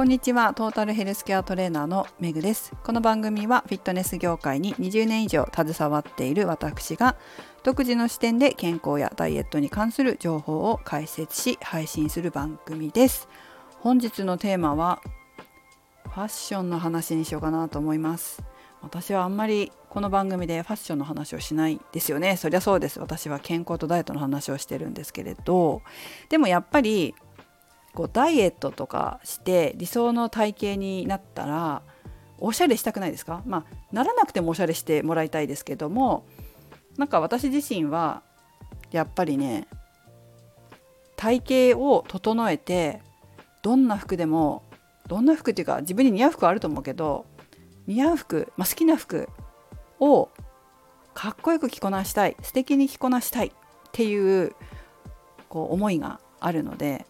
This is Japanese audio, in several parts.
こんにちは。トータルヘルスケアトレーナーのめぐです。この番組はフィットネス業界に20年以上携わっている私が独自の視点で健康やダイエットに関する情報を解説し配信する番組です。本日のテーマはファッションの話にしようかなと思います。私はあんまりこの番組でファッションの話をしないですよね。そりゃそうです。私は健康とダイエットの話をしてるんですけれどでもやっぱりこうダイエットとかして理想の体型になったらおしゃれしたくないですか？まあならなくてもおしゃれしてもらいたいですけどもなんか私自身はやっぱりね体型を整えてどんな服でもどんな服っていうか自分に似合う服はあると思うけど似合う服、まあ、好きな服をかっこよく着こなしたい素敵に着こなしたいっていうこう思いがあるので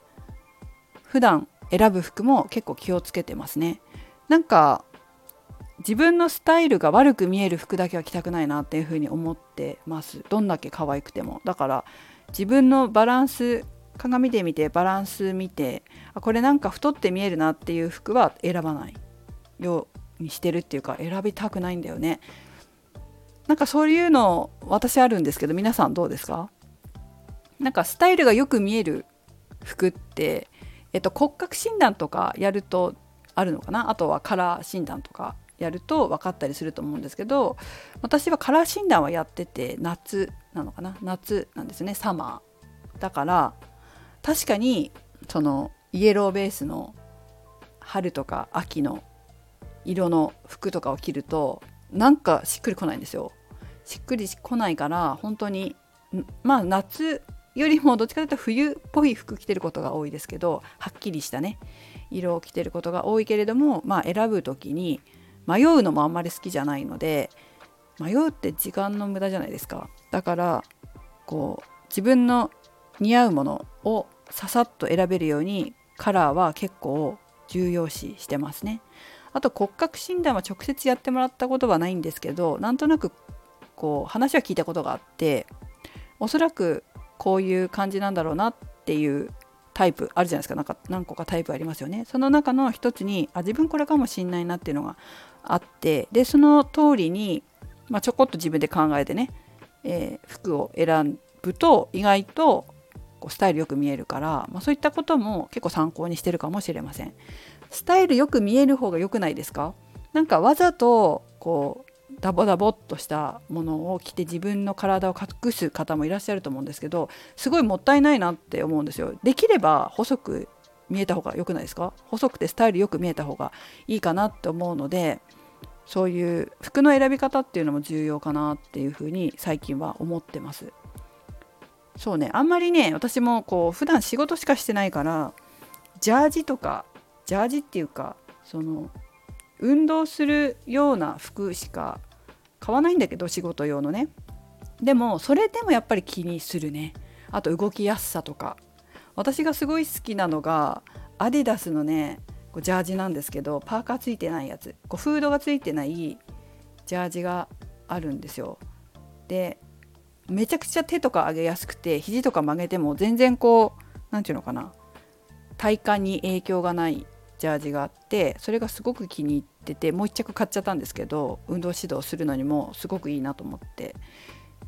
普段選ぶ服も結構気をつけてますね。なんか自分のスタイルが悪く見える服だけは着たくないなっていうふうに思ってます。どんだけ可愛くても。だから自分のバランス鏡で見てバランス見てあこれなんか太って見えるなっていう服は選ばないようにしてるっていうか選びたくないんだよね。なんかそういうの私あるんですけど皆さんどうですか？なんかスタイルがよく見える服って、えっと、骨格診断とかやるとあるのかな？あとはカラー診断とかやると分かったりすると思うんですけど私はカラー診断はやってて夏なのかな？夏なんですねサマーだから確かにそのイエローベースの春とか秋の色の服とかを着るとなんかしっくりこないんですよ。しっくりこないから本当にまあ夏よりもどっちかというと冬っぽい服着てることが多いですけどはっきりしたね色を着てることが多いけれどもまあ選ぶ時に迷うのもあんまり好きじゃないので迷うって時間の無駄じゃないですか。だからこう自分の似合うものをささっと選べるようにカラーは結構重要視してますね。あと骨格診断は直接やってもらったことはないんですけどなんとなくこう話は聞いたことがあっておそらくこういう感じなんだろうなっていうタイプあるじゃないですか。なんか何個かタイプありますよね。その中の一つにあ自分これかもしんないなっていうのがあってでその通りに、まあ、ちょこっと自分で考えてね、えー、服を選ぶと意外とこうスタイルよく見えるから、まあ、そういったことも結構参考にしてるかもしれません。スタイルよく見える方が良くないですか？なんかわざとこうダボダボっとしたものを着て自分の体を隠す方もいらっしゃると思うんですけどすごいもったいないなって思うんですよ。できれば細く見えた方が良くないですか？細くてスタイルよく見えた方がいいかなって思うのでそういう服の選び方っていうのも重要かなっていうふうに最近は思ってます。そうねあんまりね私もこう普段仕事しかしてないからジャージとかジャージっていうかその運動するような服しか買わないんだけど仕事用のね。でもそれでもやっぱり気にするね。あと動きやすさとか。私がすごい好きなのがアディダスのねジャージなんですけどパーカーついてないやつ。こうフードがついてないジャージがあるんですよ。でめちゃくちゃ手とか上げやすくて肘とか曲げても全然こう何て言うのかな。体幹に影響がないジャージがあってそれがすごく気に入っててもう1着買っちゃったんですけど運動指導するのにもすごくいいなと思って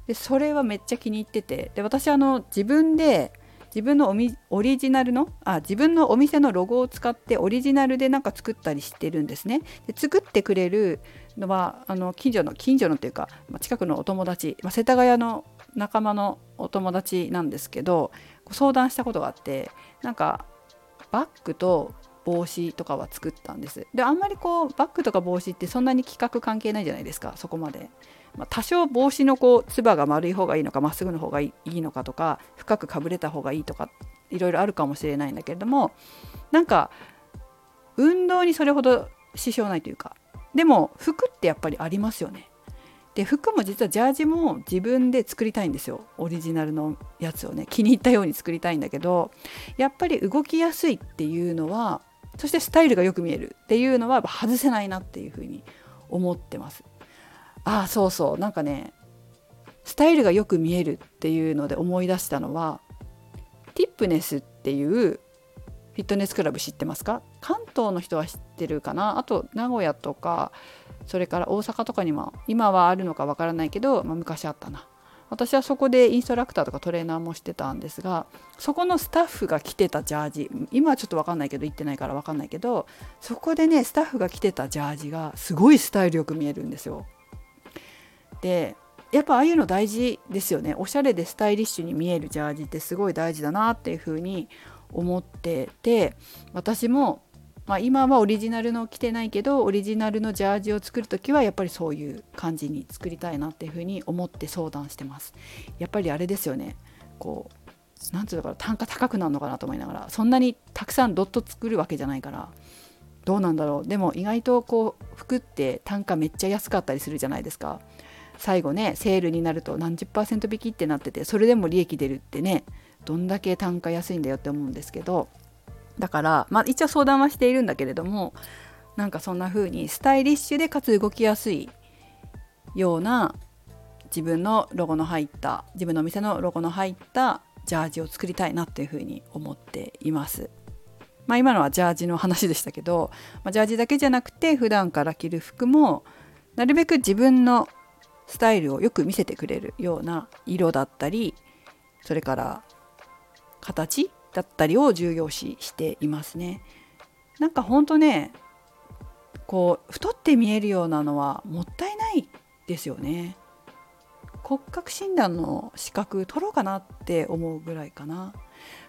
でそれはめっちゃ気に入っててで私あの自分で自分のオリジナルのあ自分のお店のロゴを使ってオリジナルでなんか作ったりしてるんですね。で作ってくれるのはあの近所の近所のっていうか近くのお友達、まあ、世田谷の仲間のお友達なんですけど相談したことがあってなんかバッグと帽子とかは作ったんです。であんまりこうバッグとか帽子ってそんなに規格関係ないじゃないですか。そこまで、まあ、多少帽子のこうつばが丸い方がいいのかまっすぐの方がいいのかとか深くかぶれた方がいいとかいろいろあるかもしれないんだけれどもなんか運動にそれほど支障ないというか。でも服ってやっぱりありますよね。で服も実はジャージも自分で作りたいんですよ。オリジナルのやつをね。気に入ったように作りたいんだけどやっぱり動きやすいっていうのはそしてスタイルがよく見えるっていうのは外せないなっていうふうに思ってます。ああそうそう。なんかねスタイルがよく見えるっていうので思い出したのはティップネスっていうフィットネスクラブ知ってますか？関東の人は知ってるかな？あと名古屋とかそれから大阪とかにも今はあるのかわからないけど、まあ、昔あったな。私はそこでインストラクターとかトレーナーもしてたんですがそこのスタッフが着てたジャージ今はちょっと分かんないけど行ってないから分かんないけどそこでねスタッフが着てたジャージがすごいスタイルよく見えるんですよ。でやっぱああいうの大事ですよねおしゃれでスタイリッシュに見えるジャージってすごい大事だなっていうふうに思ってて私もまあ、今はオリジナルの着てないけどオリジナルのジャージを作る時はやっぱりそういう感じに作りたいなっていうふうに思って相談してます。やっぱりあれですよね。こう何て言うのかな単価高くなるのかなと思いながらそんなにたくさんドット作るわけじゃないからどうなんだろう。でも意外とこう服って単価めっちゃ安かったりするじゃないですか。最後ねセールになると何十パーセント引きってなっててそれでも利益出るってねどんだけ単価安いんだよって思うんですけどだから、まあ、一応相談はしているんだけれどもなんかそんな風にスタイリッシュでかつ動きやすいような自分のロゴの入った自分のお店のロゴの入ったジャージを作りたいなっていう風に思っています。まあ、今のはジャージの話でしたけど、まあ、ジャージだけじゃなくて普段から着る服もなるべく自分のスタイルをよく見せてくれるような色だったりそれから形だったりを重要視していますね。なんかほんとねこう太って見えるようなのはもったいないですよね。骨格診断の資格取ろうかなって思うぐらいかな。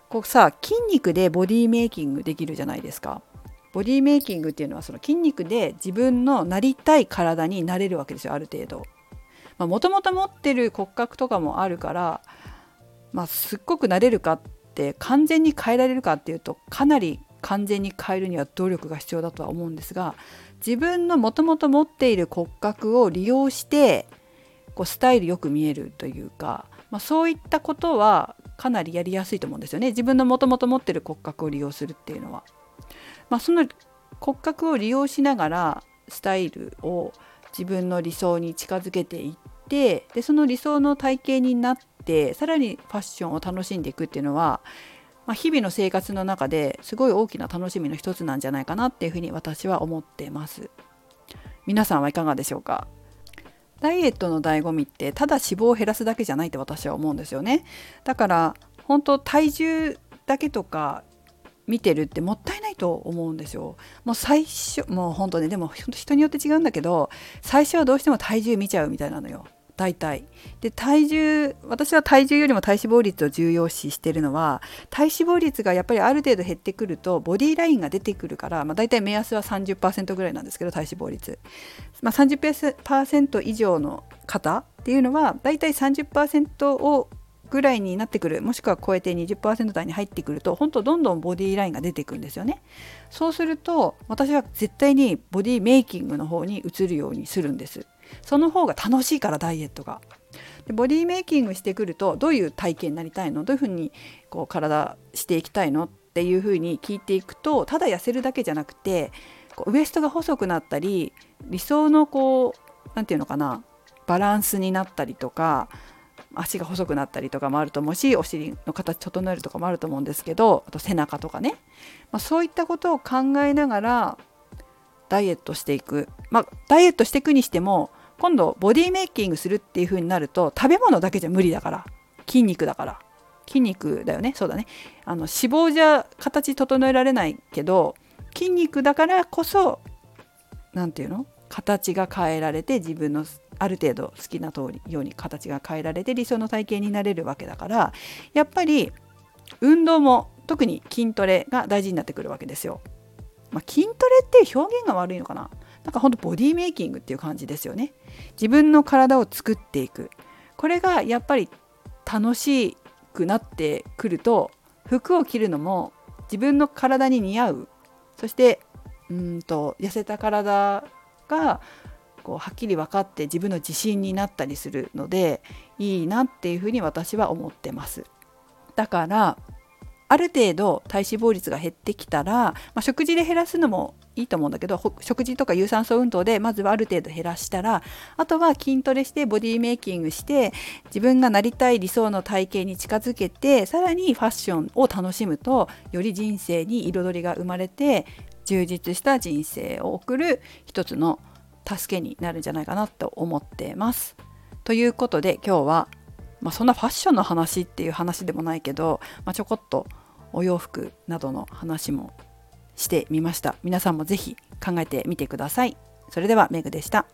こうさ筋肉でボディメイキングできるじゃないですか。ボディメイキングっていうのはその筋肉で自分のなりたい体になれるわけですよある程度。もともと持ってる骨格とかもあるから、まあ、すっごくなれるかっって完全に変えられるかっていうとかなり完全に変えるには努力が必要だとは思うんですが自分のもともと持っている骨格を利用してこうスタイルよく見えるというか、まあ、そういったことはかなりやりやすいと思うんですよね自分のもともと持ってる骨格を利用するっていうのは。まあ、その骨格を利用しながらスタイルを自分の理想に近づけていってでその理想の体型になってさらにファッションを楽しんでいくっていうのは、まあ、日々の生活の中ですごい大きな楽しみの一つなんじゃないかなっていうふうに私は思ってます皆さんはいかがでしょうか？ダイエットの醍醐味ってただ脂肪を減らすだけじゃないって私は思うんですよねだから本当体重だけとか見てるってもったいないと思うんですよ。もう最初もう本当ねでも人によって違うんだけど最初はどうしても体重見ちゃうみたいなのよ。大体。で体重私は体重よりも体脂肪率を重要視してるのは体脂肪率がやっぱりある程度減ってくるとボディーラインが出てくるから、まあ、大体目安は30%ぐらいなんですけど体脂肪率、まあ、30%以上の方っていうのは大体30%をぐらいになってくるもしくは超えて20%台に入ってくると本当どんどんボディーラインが出てくるんですよね。そうすると私は絶対にボディメイキングの方に移るようにするんです。その方が楽しいからダイエットが。でボディメイキングしてくるとどういう体型になりたいの？どういうふうにこう体していきたいの？っていうふうに聞いていくとただ痩せるだけじゃなくてこうウエストが細くなったり理想のこう何て言うのかな？バランスになったりとか足が細くなったりとかもあると思うしお尻の形整えるとかもあると思うんですけどあと背中とかね、まあ、そういったことを考えながらダイエットしていく、まあ、ダイエットしていくにしても今度ボディメイキングするっていう風になると食べ物だけじゃ無理だから。筋肉だから。筋肉だよね。そうだね。あの脂肪じゃ形整えられないけど筋肉だからこそ何て言うの？形が変えられて自分のある程度好きな通りように形が変えられて理想の体型になれるわけだからやっぱり運動も特に筋トレが大事になってくるわけですよ。まあ、筋トレって表現が悪いのかな？なんかほんとボディメイキングっていう感じですよね。自分の体を作っていく。これがやっぱり楽しくなってくると服を着るのも自分の体に似合うそしてうんと痩せた体がこうはっきり分かって自分の自信になったりするのでいいなっていうふうに私は思ってます。だからある程度体脂肪率が減ってきたら、まあ、食事で減らすのもいいと思うんだけど食事とか有酸素運動でまずはある程度減らしたらあとは筋トレしてボディメイキングして自分がなりたい理想の体型に近づけてさらにファッションを楽しむとより人生に彩りが生まれて充実した人生を送る一つの助けになるんじゃないかなと思ってます。ということで今日は、まあ、そんなファッションの話っていう話でもないけど、まあ、ちょこっとお洋服などの話もしてみました。皆さんも是非考えてみてください。それではメグでした。